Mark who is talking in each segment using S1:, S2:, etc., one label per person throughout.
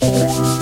S1: Thank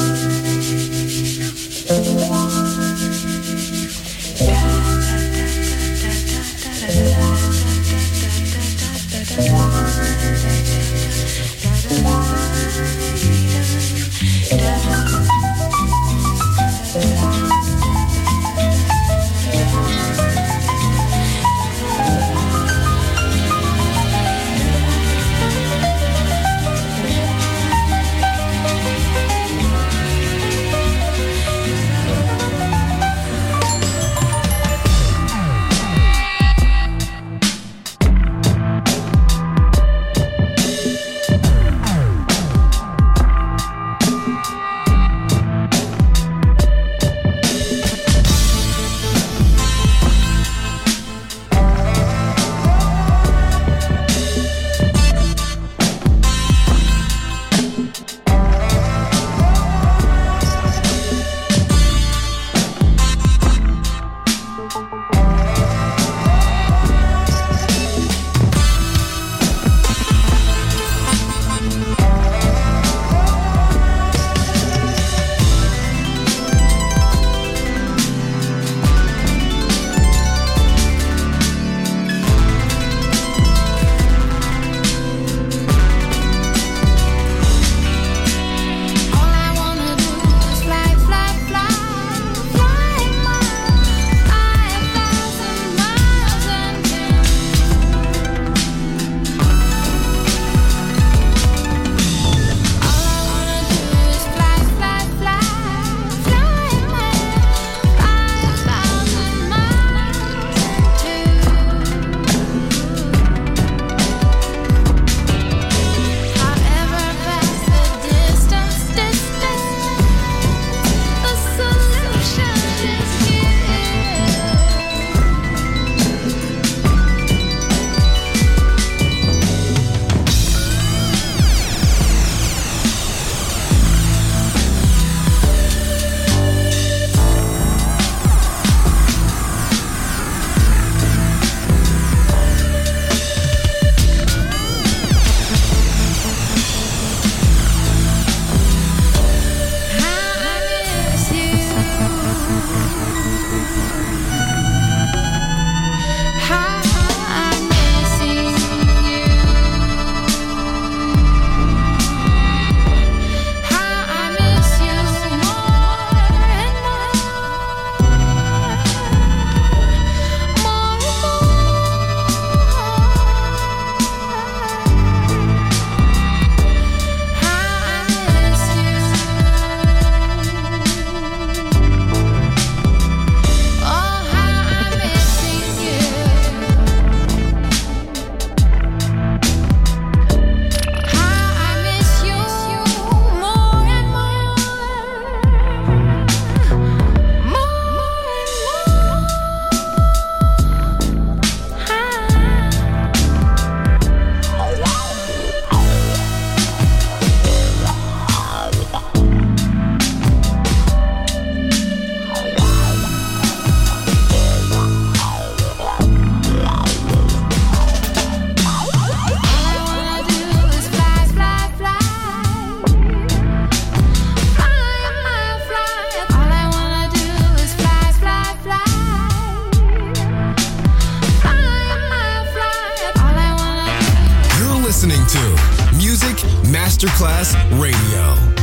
S1: Masterclass Radio,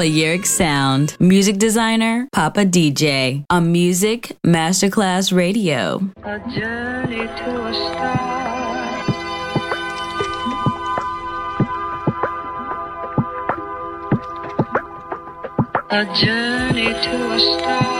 S2: Balearic Sound. Music designer, Papa DJ. On Music Masterclass Radio.
S1: A journey to a star. A journey to a star.